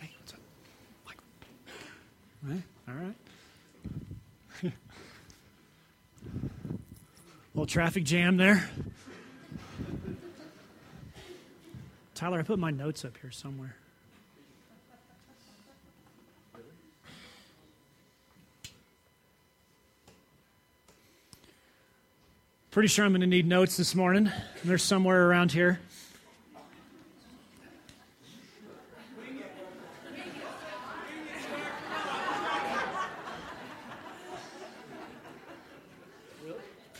Hey, what's up? All right. Little traffic jam there. Tyler, I put my notes up here somewhere. Pretty sure I'm going to need notes this morning. They're somewhere around here.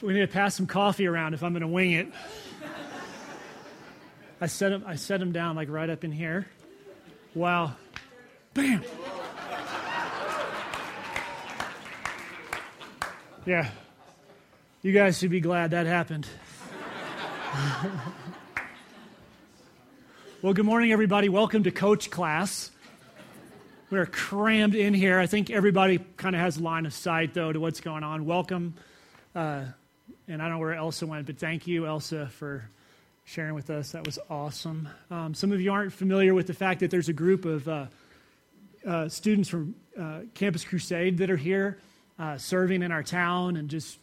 We need to pass some coffee around if I'm going to wing it. I set him, I set him down like right up in here. Wow. Bam. Yeah. You guys should be glad that happened. well, good morning, everybody. Welcome to Coach Class. We're crammed in here. I think everybody kind of has line of sight, though, to what's going on. Welcome. Uh, and I don't know where Elsa went, but thank you, Elsa, for sharing with us. That was awesome. Um, some of you aren't familiar with the fact that there's a group of uh, uh, students from uh, Campus Crusade that are here uh, serving in our town and just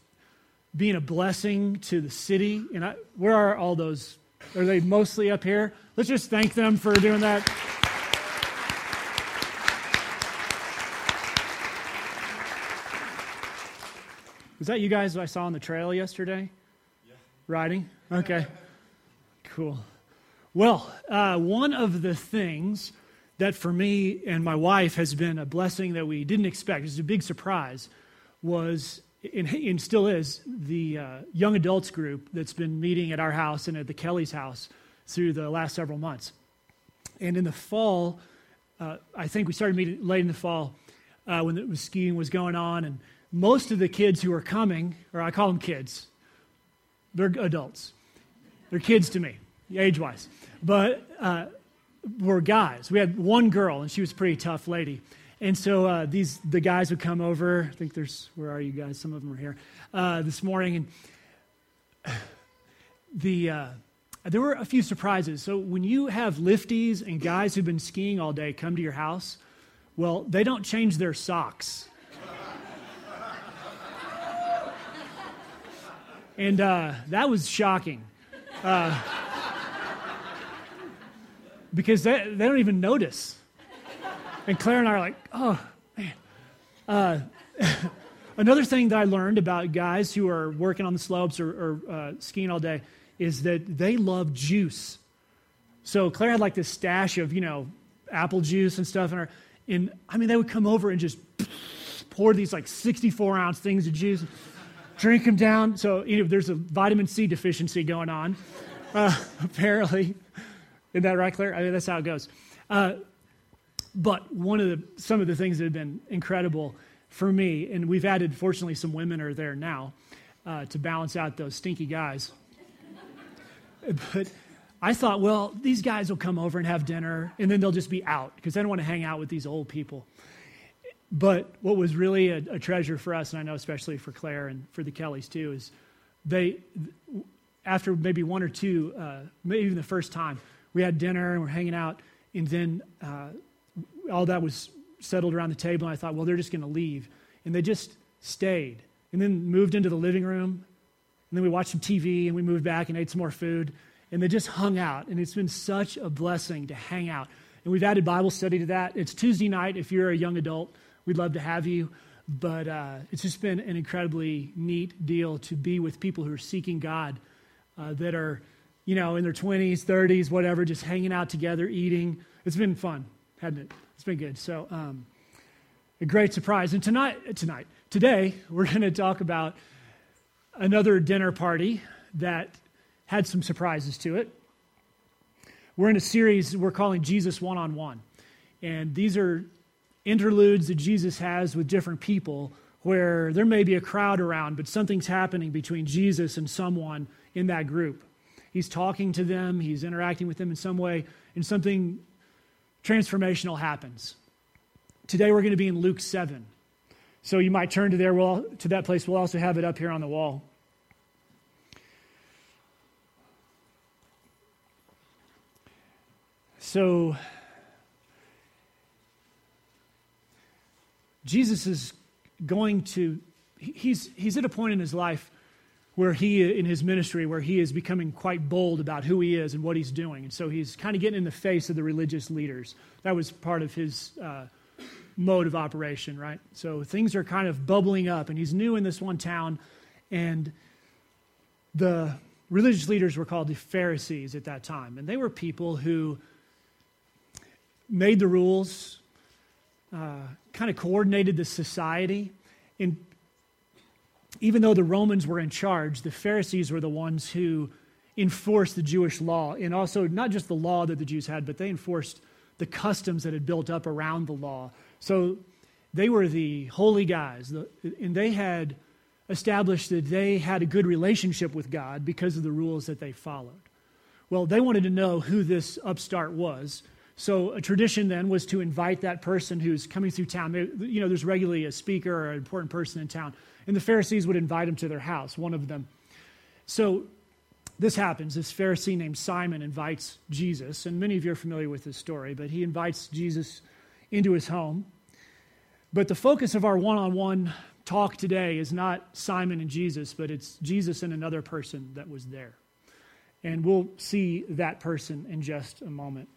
being a blessing to the city. And I, where are all those? Are they mostly up here? Let's just thank them for doing that. Was that you guys I saw on the trail yesterday? Yeah. Riding? Okay. cool. Well, uh, one of the things that for me and my wife has been a blessing that we didn't expect, it's a big surprise, was and, and still is the uh, young adults group that's been meeting at our house and at the Kelly's house through the last several months. And in the fall, uh, I think we started meeting late in the fall uh, when the skiing was going on, and most of the kids who are coming, or I call them kids, they're adults. They're kids to me, age wise. But uh, were guys. We had one girl, and she was a pretty tough lady. And so uh, these the guys would come over. I think there's where are you guys? Some of them are here uh, this morning, and the uh, there were a few surprises. So when you have lifties and guys who've been skiing all day come to your house, well, they don't change their socks. and uh, that was shocking. Uh, because they, they don't even notice. And Claire and I are like, oh, man. Uh, another thing that I learned about guys who are working on the slopes or, or uh, skiing all day is that they love juice. So Claire had like this stash of, you know, apple juice and stuff in her. And I mean, they would come over and just pour these like 64 ounce things of juice, drink them down. So you know, there's a vitamin C deficiency going on, uh, apparently. Isn't that right, Claire? I mean, that's how it goes. Uh, but one of the some of the things that have been incredible for me, and we've added, fortunately, some women are there now uh, to balance out those stinky guys. but I thought, well, these guys will come over and have dinner, and then they'll just be out because I don't want to hang out with these old people. But what was really a, a, treasure for us, and I know especially for Claire and for the Kellys too, is they, after maybe one or two, uh, maybe even the first time, we had dinner and we're hanging out, and then uh, all that was settled around the table, and I thought, well, they're just going to leave. And they just stayed. And then moved into the living room. And then we watched some TV, and we moved back and ate some more food. And they just hung out. And it's been such a blessing to hang out. And we've added Bible study to that. It's Tuesday night. If you're a young adult, we'd love to have you. But uh, it's just been an incredibly neat deal to be with people who are seeking God, uh, that are, you know, in their 20s, 30s, whatever, just hanging out together, eating. It's been fun, hasn't it? It's been good. So, um, a great surprise. And tonight, tonight, today, we're going to talk about another dinner party that had some surprises to it. We're in a series we're calling Jesus One on One. And these are interludes that Jesus has with different people where there may be a crowd around, but something's happening between Jesus and someone in that group. He's talking to them, he's interacting with them in some way, and something transformational happens. Today we're going to be in Luke 7. So you might turn to there we'll, to that place. We'll also have it up here on the wall. So Jesus is going to he's he's at a point in his life where he, in his ministry, where he is becoming quite bold about who he is and what he's doing. And so he's kind of getting in the face of the religious leaders. That was part of his uh, mode of operation, right? So things are kind of bubbling up, and he's new in this one town, and the religious leaders were called the Pharisees at that time. And they were people who made the rules, uh, kind of coordinated the society. And even though the Romans were in charge, the Pharisees were the ones who enforced the Jewish law. And also, not just the law that the Jews had, but they enforced the customs that had built up around the law. So they were the holy guys, and they had established that they had a good relationship with God because of the rules that they followed. Well, they wanted to know who this upstart was. So a tradition then was to invite that person who's coming through town. You know, there's regularly a speaker or an important person in town, and the Pharisees would invite him to their house, one of them. So this happens. This Pharisee named Simon invites Jesus, and many of you are familiar with this story, but he invites Jesus into his home. But the focus of our one on one talk today is not Simon and Jesus, but it's Jesus and another person that was there. And we'll see that person in just a moment.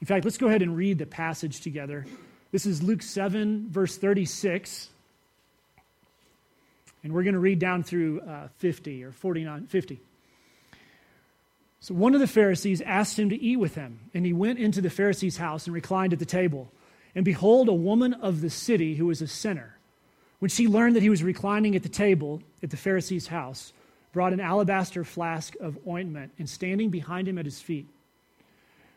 In fact, let's go ahead and read the passage together. This is Luke 7, verse 36. And we're going to read down through uh, 50 or 49, 50. So one of the Pharisees asked him to eat with him, and he went into the Pharisee's house and reclined at the table. And behold, a woman of the city who was a sinner when she learned that he was reclining at the table at the Pharisee's house, brought an alabaster flask of ointment, and standing behind him at his feet,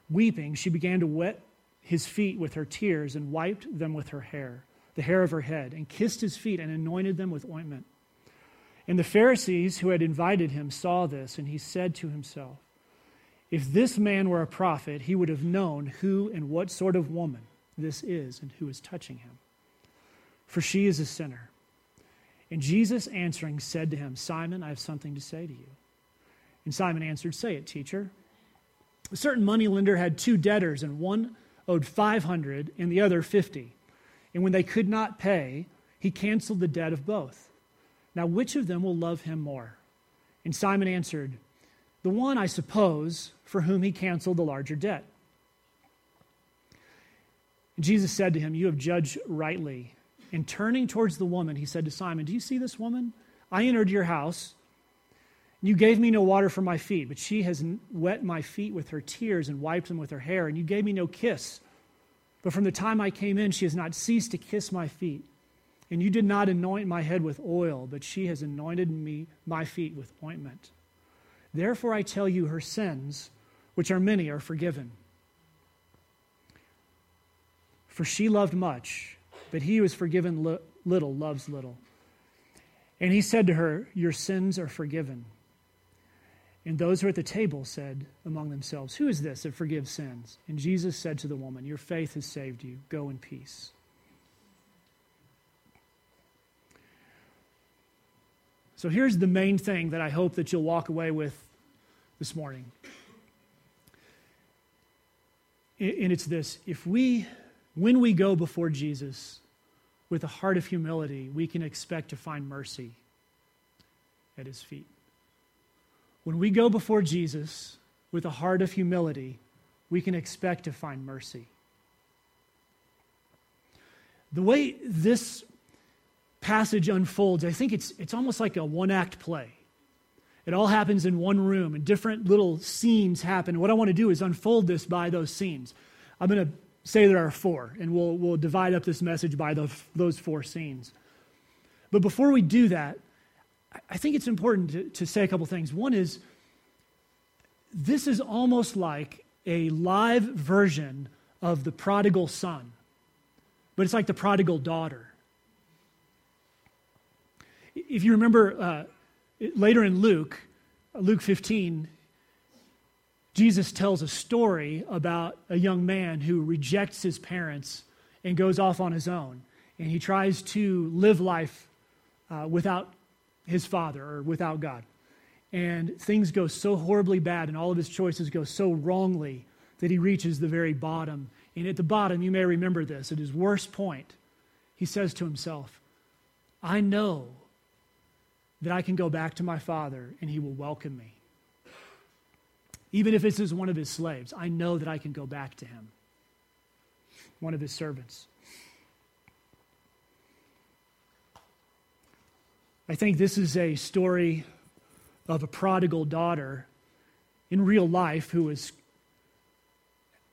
weeping, she began to wet his feet with her tears and wiped them with her hair, the hair of her head, and kissed his feet and anointed them with ointment. And the Pharisees who had invited him saw this, and he said to himself, If this man were a prophet, he would have known who and what sort of woman this is and who is touching him for she is a sinner. And Jesus answering said to him, Simon, I have something to say to you. And Simon answered, Say it, teacher. A certain moneylender had two debtors, and one owed 500 and the other 50. And when they could not pay, he canceled the debt of both. Now, which of them will love him more? And Simon answered, The one, I suppose, for whom he canceled the larger debt. Jesus said to him, You have judged rightly. And turning towards the woman, he said to Simon, Do you see this woman? I entered your house. You gave me no water for my feet, but she has wet my feet with her tears and wiped them with her hair, and you gave me no kiss. But from the time I came in, she has not ceased to kiss my feet. And you did not anoint my head with oil, but she has anointed me my feet with ointment. Therefore I tell you her sins, which are many, are forgiven. For she loved much but he who is forgiven little loves little. And he said to her, Your sins are forgiven. And those who were at the table said among themselves, Who is this that forgives sins? And Jesus said to the woman, Your faith has saved you. Go in peace. So here's the main thing that I hope that you'll walk away with this morning. And it's this if we when we go before Jesus with a heart of humility, we can expect to find mercy at his feet. When we go before Jesus with a heart of humility, we can expect to find mercy. The way this passage unfolds, I think it's, it's almost like a one act play. It all happens in one room, and different little scenes happen. What I want to do is unfold this by those scenes. I'm going to say there are four, and we'll, we'll divide up this message by the, those four scenes. But before we do that, I think it's important to, to say a couple things. One is, this is almost like a live version of the prodigal son, but it's like the prodigal daughter. If you remember uh, later in Luke, Luke 15, Jesus tells a story about a young man who rejects his parents and goes off on his own. And he tries to live life uh, without his father or without God. And things go so horribly bad, and all of his choices go so wrongly that he reaches the very bottom. And at the bottom, you may remember this, at his worst point, he says to himself, I know that I can go back to my father and he will welcome me. Even if it's as one of his slaves, I know that I can go back to him, one of his servants. I think this is a story of a prodigal daughter in real life who is,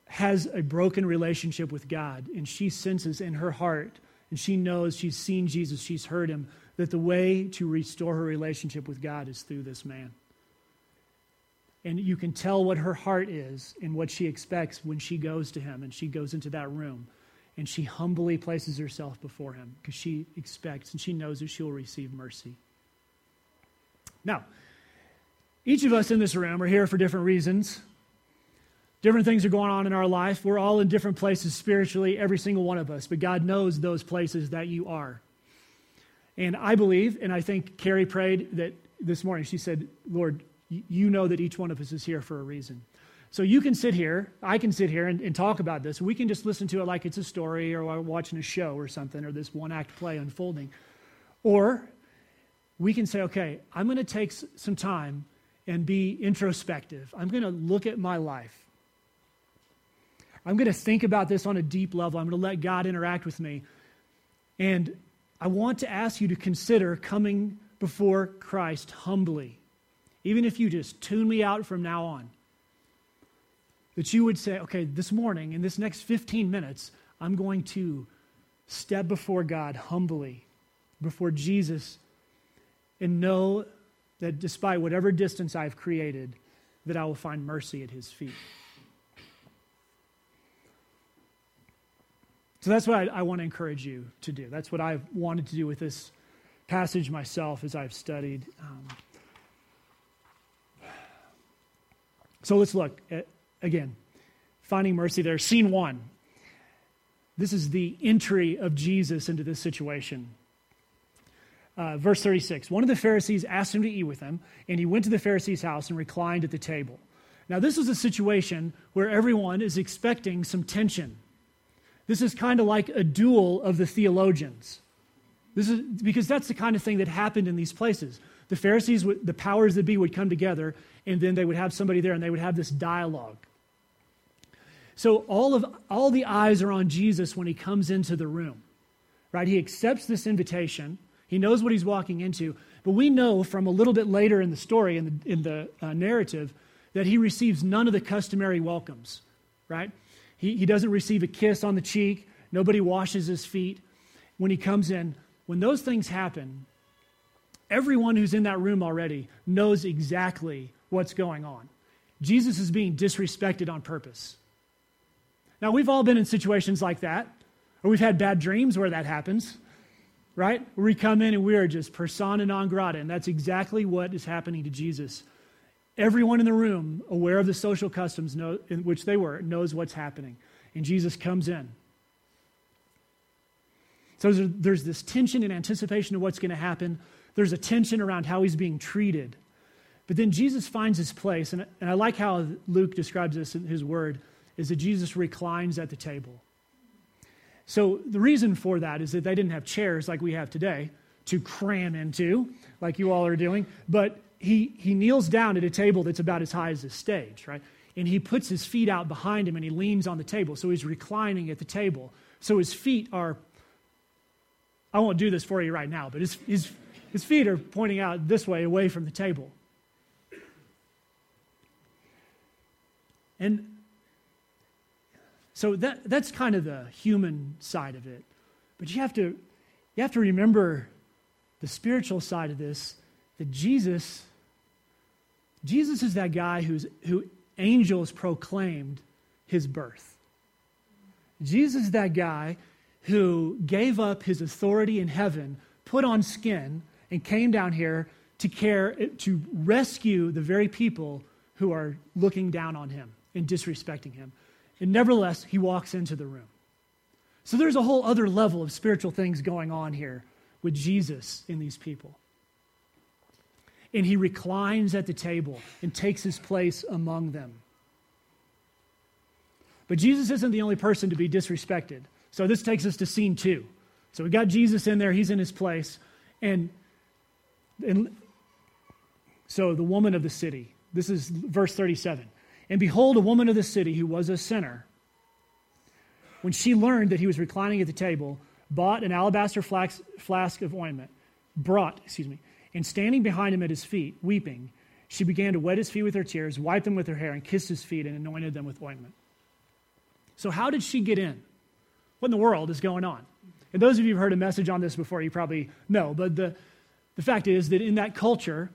has a broken relationship with God, and she senses in her heart, and she knows she's seen Jesus, she's heard him, that the way to restore her relationship with God is through this man. And you can tell what her heart is and what she expects when she goes to him and she goes into that room and she humbly places herself before him because she expects and she knows that she'll receive mercy. Now, each of us in this room are here for different reasons. Different things are going on in our life. We're all in different places spiritually, every single one of us, but God knows those places that you are. And I believe, and I think Carrie prayed that this morning, she said, Lord, you know that each one of us is here for a reason. So you can sit here, I can sit here and, and, talk about this. We can just listen to it like it's a story or watching a show or something or this one act play unfolding. Or we can say, okay, I'm going to take some time and be introspective. I'm going to look at my life. I'm going to think about this on a deep level. I'm going to let God interact with me. And I want to ask you to consider coming before Christ humbly, even if you just tune me out from now on. That you would say, okay, this morning, in this next 15 minutes, I'm going to step before God humbly, before Jesus, and know that despite whatever distance I've created, that I will find mercy at his feet. So that's what I, I want to encourage you to do. That's what I've wanted to do with this passage myself as I've studied. Um, so let's look at, again, finding mercy there. Scene one. This is the entry of Jesus into this situation. Uh, verse 36 One of the Pharisees asked him to eat with him, and he went to the Pharisee's house and reclined at the table. Now, this is a situation where everyone is expecting some tension. This is kind of like a duel of the theologians. This is because that's the kind of thing that happened in these places. The Pharisees, the powers that be, would come together, and then they would have somebody there, and they would have this dialogue. So all of all the eyes are on Jesus when he comes into the room. Right? He accepts this invitation. He knows what he's walking into. But we know from a little bit later in the story, in the, in the uh, narrative, that he receives none of the customary welcomes, right? He, he doesn't receive a kiss on the cheek. Nobody washes his feet. When he comes in, when those things happen, everyone who's in that room already knows exactly what's going on. Jesus is being disrespected on purpose. Now, we've all been in situations like that, or we've had bad dreams where that happens right? Where We come in and we are just persona non grata, and that's exactly what is happening to Jesus. Everyone in the room, aware of the social customs know, in which they were, knows what's happening. And Jesus comes in. So there's, this tension and anticipation of what's going to happen. There's a tension around how he's being treated. But then Jesus finds his place, and, and I like how Luke describes this in his word, is that Jesus reclines at the table. So the reason for that is that they didn't have chairs like we have today to cram into, like you all are doing, but he, he kneels down at a table that's about as high as the stage, right? And he puts his feet out behind him and he leans on the table. So he's reclining at the table. So his feet are, I won't do this for you right now, but his, his, his feet are pointing out this way, away from the table. And so that, that's kind of the human side of it. But you have to, you have to remember the spiritual side of this that Jesus, Jesus is that guy who's, who angels proclaimed his birth. Jesus is that guy who gave up his authority in heaven, put on skin, and came down here to care, to rescue the very people who are looking down on him and disrespecting him. And nevertheless, he walks into the room. So there's a whole other level of spiritual things going on here with Jesus in these people. And he reclines at the table and takes his place among them. But Jesus isn't the only person to be disrespected. So this takes us to scene two. So we got Jesus in there, he's in his place. And, and so the woman of the city, this is verse 37. And behold, a woman of the city who was a sinner, when she learned that he was reclining at the table, bought an alabaster flask, flask of ointment, brought, excuse me, and standing behind him at his feet, weeping, she began to wet his feet with her tears, wiped them with her hair, and kissed his feet and anointed them with ointment. So, how did she get in? What in the world is going on? And those of you who've heard a message on this before, you probably know. But the, the fact is that in that culture,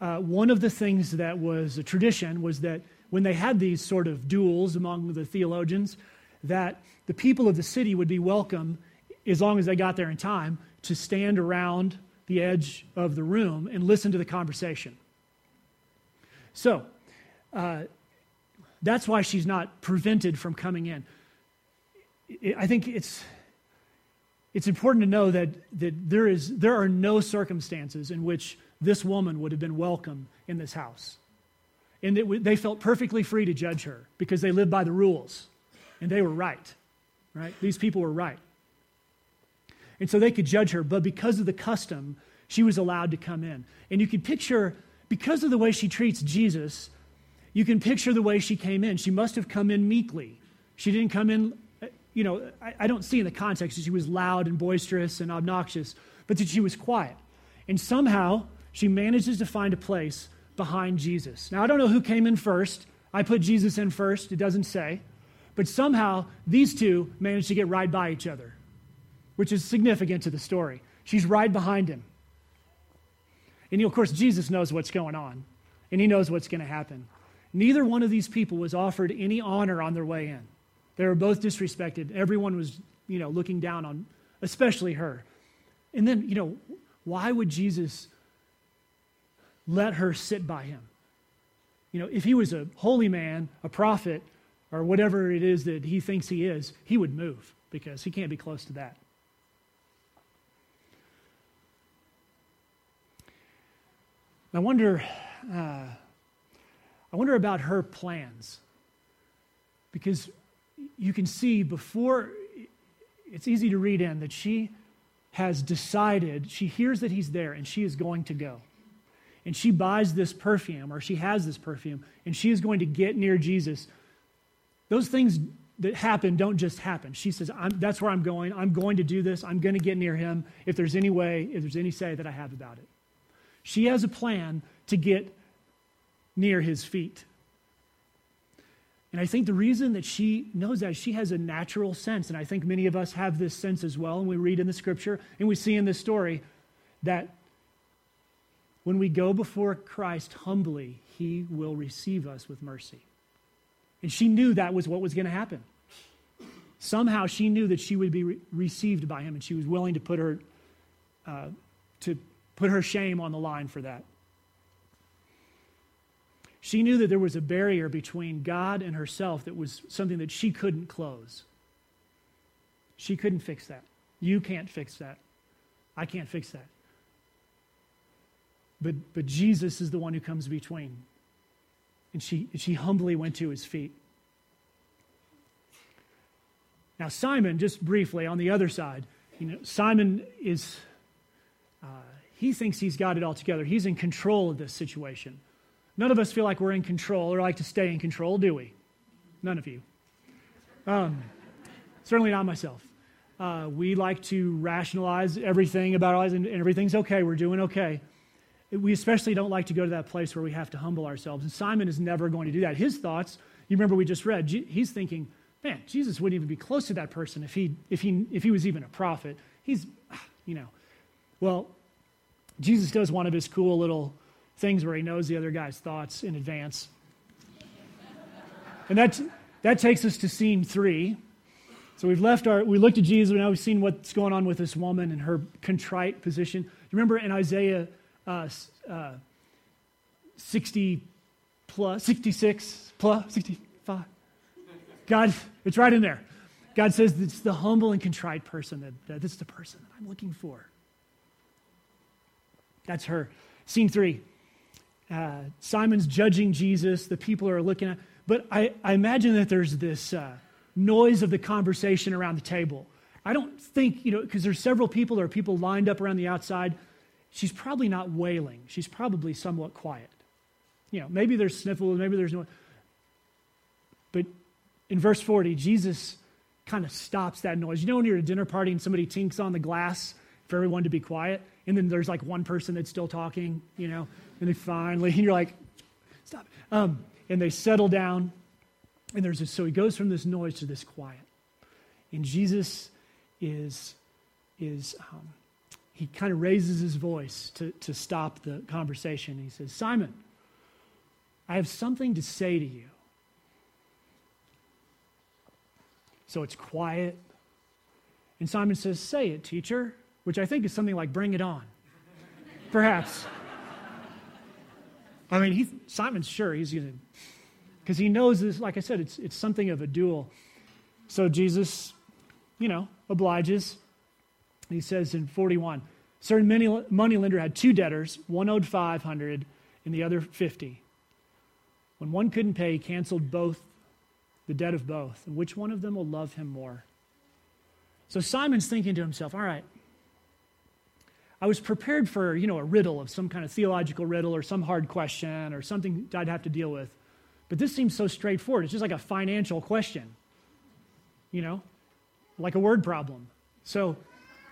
uh, one of the things that was a tradition was that when they had these sort of duels among the theologians, that the people of the city would be welcome as long as they got there in time to stand around the edge of the room and listen to the conversation. So, uh, that's why she's not prevented from coming in. I think it's, it's important to know that, that there, is, there are no circumstances in which this woman would have been welcome in this house. And it, they felt perfectly free to judge her because they lived by the rules. And they were right, right? These people were right. And so they could judge her, but because of the custom, she was allowed to come in. And you could picture, because of the way she treats Jesus, you can picture the way she came in. She must have come in meekly. She didn't come in, you know, I, I don't see in the context that she was loud and boisterous and obnoxious, but that she was quiet. And somehow she manages to find a place behind Jesus. Now, I don't know who came in first. I put Jesus in first, it doesn't say. But somehow these two managed to get right by each other, which is significant to the story. She's right behind him. And of course, Jesus knows what's going on, and he knows what's going to happen. Neither one of these people was offered any honor on their way in. They were both disrespected. Everyone was, you know, looking down on, especially her. And then, you know, why would Jesus let her sit by him? You know, if he was a holy man, a prophet, or whatever it is that he thinks he is, he would move because he can't be close to that. I wonder, uh, I wonder about her plans because you can see before it's easy to read in that she has decided, she hears that he's there and she is going to go. And she buys this perfume or she has this perfume and she is going to get near Jesus those things that happen don't just happen. She says, That's where I'm going. I'm going to do this. I'm going to get near him if there's any way, if there's any say that I have about it. She has a plan to get near his feet. And I think the reason that she knows that, she has a natural sense. And I think many of us have this sense as well. And we read in the scripture and we see in this story that when we go before Christ humbly, he will receive us with mercy. And she knew that was what was going to happen. Somehow she knew that she would be re- received by him, and she was willing to put her uh, to put her shame on the line for that. She knew that there was a barrier between God and herself that was something that she couldn't close. She couldn't fix that. You can't fix that. I can't fix that. But, but Jesus is the one who comes between. And she, she humbly went to his feet. Now, Simon, just briefly on the other side, you know, Simon is, uh, he thinks he's got it all together. He's in control of this situation. None of us feel like we're in control or like to stay in control, do we? None of you. Um, certainly not myself. Uh, we like to rationalize everything about our lives, and, and everything's okay. We're doing okay we especially don't like to go to that place where we have to humble ourselves. And Simon is never going to do that. His thoughts, you remember we just read, he's thinking, man, Jesus wouldn't even be close to that person if he, if he, if he was even a prophet. He's, you know, well, Jesus does one of his cool little things where he knows the other guy's thoughts in advance. and that, that takes us to scene three. So we've left our, we looked at Jesus, and now we've seen what's going on with this woman and her contrite position. You remember in Isaiah uh, uh, 60 plus, 66 plus, 65. God, it's right in there. God says it's the humble and contrite person that, that this is the person that I'm looking for. That's her. Scene three. Uh, Simon's judging Jesus. The people are looking at, But I, I imagine that there's this uh, noise of the conversation around the table. I don't think, you know, because there's several people, there are people lined up around the outside. She's probably not wailing. She's probably somewhat quiet. You know, maybe there's sniffles, maybe there's no. But in verse 40, Jesus kind of stops that noise. You know, when you're at a dinner party and somebody tinks on the glass for everyone to be quiet, and then there's like one person that's still talking, you know, and they finally, and you're like, stop. Um, and they settle down, and there's this, so he goes from this noise to this quiet. And Jesus is, is um, he kind of raises his voice to, to stop the conversation. He says, Simon, I have something to say to you. So it's quiet. And Simon says, Say it, teacher, which I think is something like, Bring it on. Perhaps. I mean, he, Simon's sure he's going to, because he knows this, like I said, it's, it's something of a duel. So Jesus, you know, obliges. He says in 41, certain money, money lender had two debtors, one owed 500 and the other 50. When one couldn't pay, he canceled both the debt of both. And which one of them will love him more? So Simon's thinking to himself, all right, I was prepared for, you know, a riddle of some kind of theological riddle or some hard question or something I'd have to deal with. But this seems so straightforward. It's just like a financial question, you know, like a word problem. So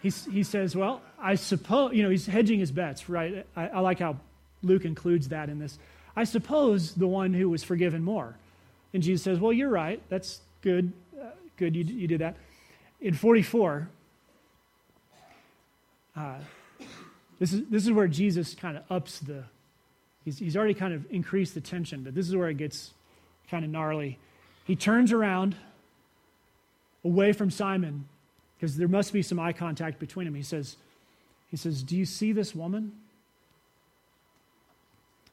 he, he says, well, I suppose, you know, he's hedging his bets, right? I, I like how Luke includes that in this. I suppose the one who was forgiven more. And Jesus says, Well, you're right. That's good. Uh, good, you, you did that. In 44, uh, this, is, this is where Jesus kind of ups the, he's, he's already kind of increased the tension, but this is where it gets kind of gnarly. He turns around away from Simon because there must be some eye contact between them. He says, he says, Do you see this woman?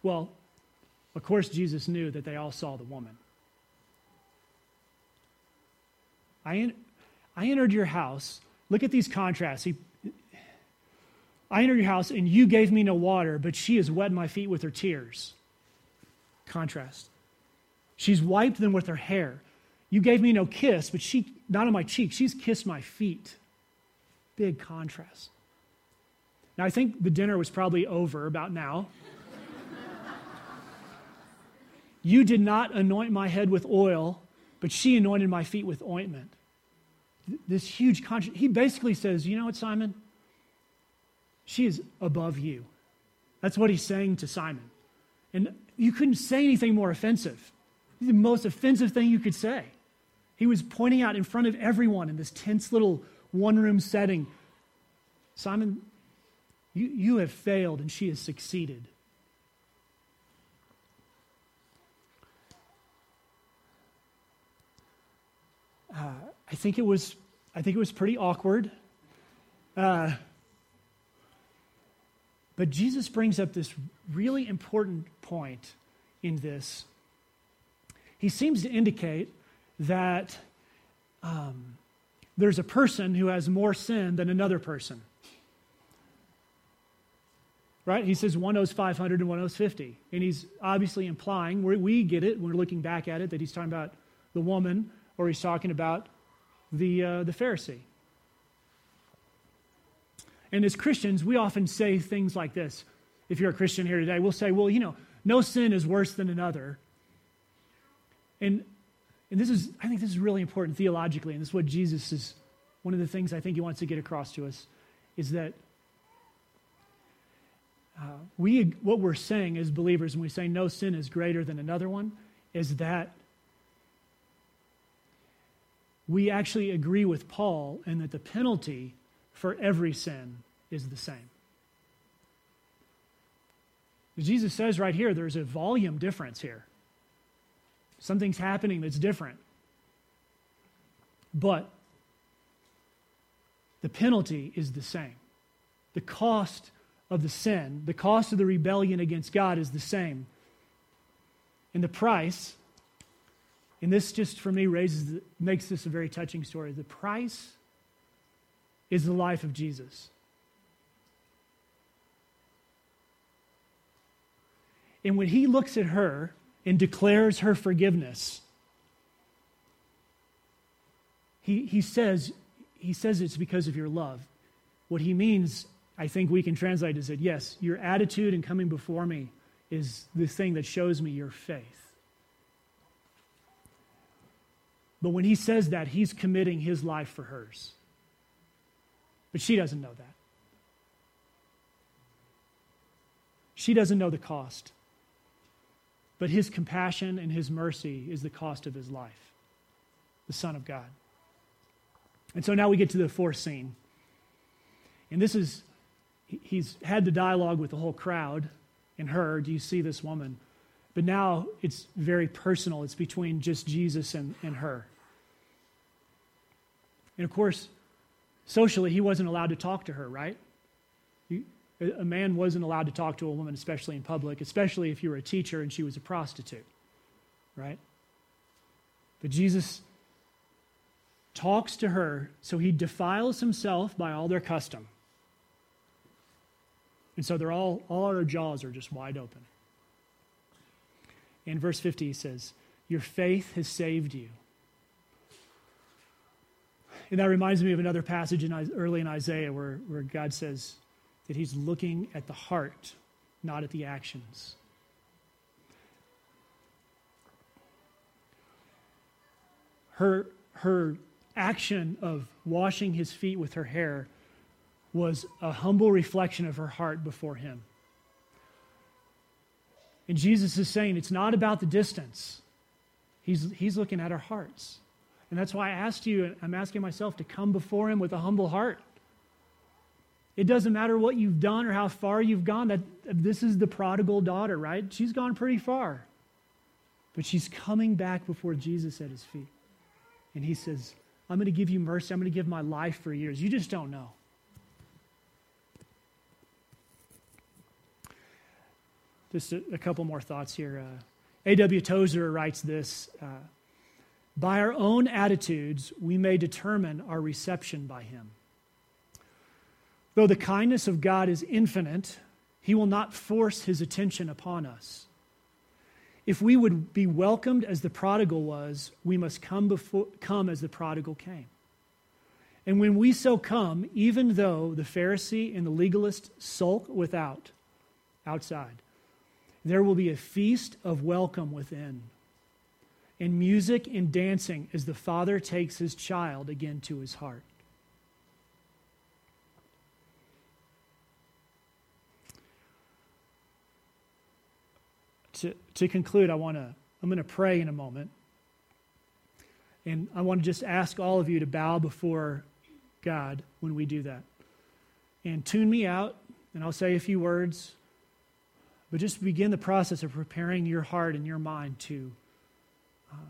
Well, of course, Jesus knew that they all saw the woman. I, I entered your house. Look at these contrasts. He, I entered your house and you gave me no water, but she has wet my feet with her tears. Contrast. She's wiped them with her hair. You gave me no kiss, but she, not on my cheek, she's kissed my feet. Big contrast. Now, I think the dinner was probably over about now. you did not anoint my head with oil, but she anointed my feet with ointment. This huge contrast. He basically says, You know what, Simon? She is above you. That's what he's saying to Simon. And you couldn't say anything more offensive. The most offensive thing you could say. He was pointing out in front of everyone in this tense little one room setting Simon, you, you have failed and she has succeeded. Uh, I think it was, I think it was pretty awkward. Uh, but Jesus brings up this really important point in this. He seems to indicate that um, there's a person who has more sin than another person. Right? He says one owes 500 and one owes 50. And he's obviously implying, we get it we're looking back at it, that he's talking about the woman or he's talking about the, uh, the Pharisee. And as Christians, we often say things like this. If you're a Christian here today, we'll say, well, you know, no sin is worse than another. And, and this is, I think this is really important theologically, and this is what Jesus is, one of the things I think he wants to get across to us, is that uh, we, what we're saying as believers when we say no sin is greater than another one, is that we actually agree with Paul in that the penalty for every sin is the same. Jesus says right here there's a volume difference here. Something's happening that's different. But the penalty is the same. The cost of the sin, the cost of the rebellion against God is the same. And the price and this just for me raises, makes this a very touching story. The price is the life of Jesus. And when he looks at her, and declares her forgiveness. He, he, says, he says it's because of your love. What he means, I think we can translate is that, yes, your attitude in coming before me is the thing that shows me your faith. But when he says that, he's committing his life for hers. But she doesn't know that. She doesn't know the cost. But his compassion and his mercy is the cost of his life, the Son of God. And so now we get to the fourth scene. And this is, he's had the dialogue with the whole crowd and her. Do you see this woman? But now it's very personal. It's between just Jesus and, and her. And of course, socially, he wasn't allowed to talk to her, right? a man wasn't allowed to talk to a woman, especially in public, especially if you were a teacher and she was a prostitute, right? But Jesus talks to her, so he defiles himself by all their custom. And so they're all, all our jaws are just wide open. In verse 50, he says, Your faith has saved you. And that reminds me of another passage in, early in Isaiah where, where God says that he's looking at the heart, not at the actions. Her, her action of washing his feet with her hair was a humble reflection of her heart before him. And Jesus is saying it's not about the distance, he's, he's looking at our hearts. And that's why I asked you, I'm asking myself to come before him with a humble heart. It doesn't matter what you've done or how far you've gone. That this is the prodigal daughter, right? She's gone pretty far. But she's coming back before Jesus at his feet. And he says, I'm going to give you mercy. I'm going to give my life for years. You just don't know. Just a, a couple more thoughts here. Uh, A.W. Tozer writes this uh, By our own attitudes, we may determine our reception by Him. Though the kindness of God is infinite, He will not force His attention upon us. If we would be welcomed as the prodigal was, we must come, before, come as the prodigal came. And when we so come, even though the Pharisee and the legalist sulk without, outside, there will be a feast of welcome within, and music and dancing as the father takes his child again to his heart. To, to conclude, I want to I'm going to pray in a moment. And I want to just ask all of you to bow before God when we do that. And tune me out, and I'll say a few words but just begin the process of preparing your heart and your mind to, um,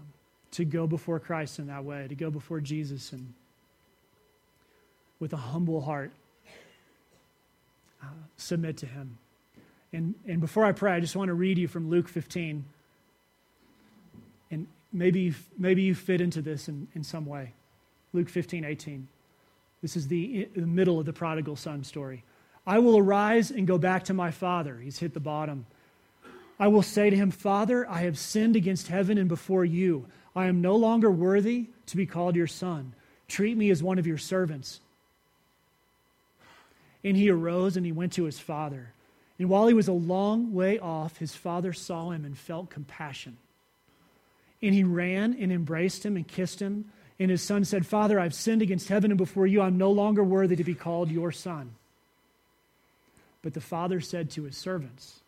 to go before Christ in that way, to go before Jesus and with a humble heart uh, submit to Him. And, and before I pray, I just want to read you from Luke 15. And maybe, maybe you fit into this in, in some way. Luke 15, 18. This is the, the middle of the prodigal son story. I will arise and go back to my father. He's hit the bottom. I will say to him, Father, I have sinned against heaven and before you. I am no longer worthy to be called your son. Treat me as one of your servants. And he arose and he went to his father. And while he was a long way off, his father saw him and felt compassion. And he ran and embraced him and kissed him. And his son said, Father, I've sinned against heaven and before you. I'm no longer worthy to be called your son. But the father said to his servants,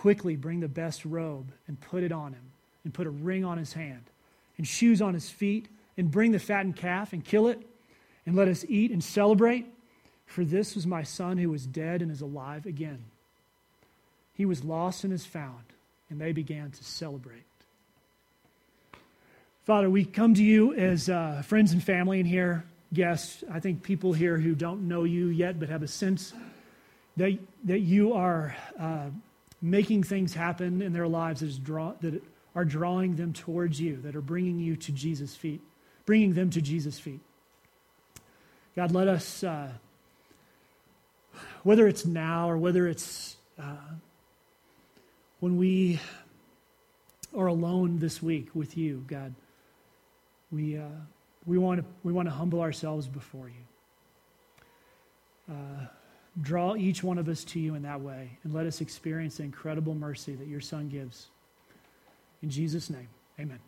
Quickly bring the best robe and put it on him, and put a ring on his hand, and shoes on his feet, and bring the fattened calf and kill it, and let us eat and celebrate. For this was my son who was dead and is alive again. He was lost and is found, and they began to celebrate. Father, we come to you as uh, friends and family in here, guests. I think people here who don't know you yet but have a sense that, that you are uh, making things happen in their lives that, draw, that are drawing them towards you, that are bringing you to Jesus' feet, bringing them to Jesus' feet. God, let us, uh, whether it's now or whether it's uh, when we are alone this week with you, God, we, uh, we, want to, we want to humble ourselves before you. Draw each one of us to you in that way and let us experience the incredible mercy that your Son gives. In Jesus' name, amen.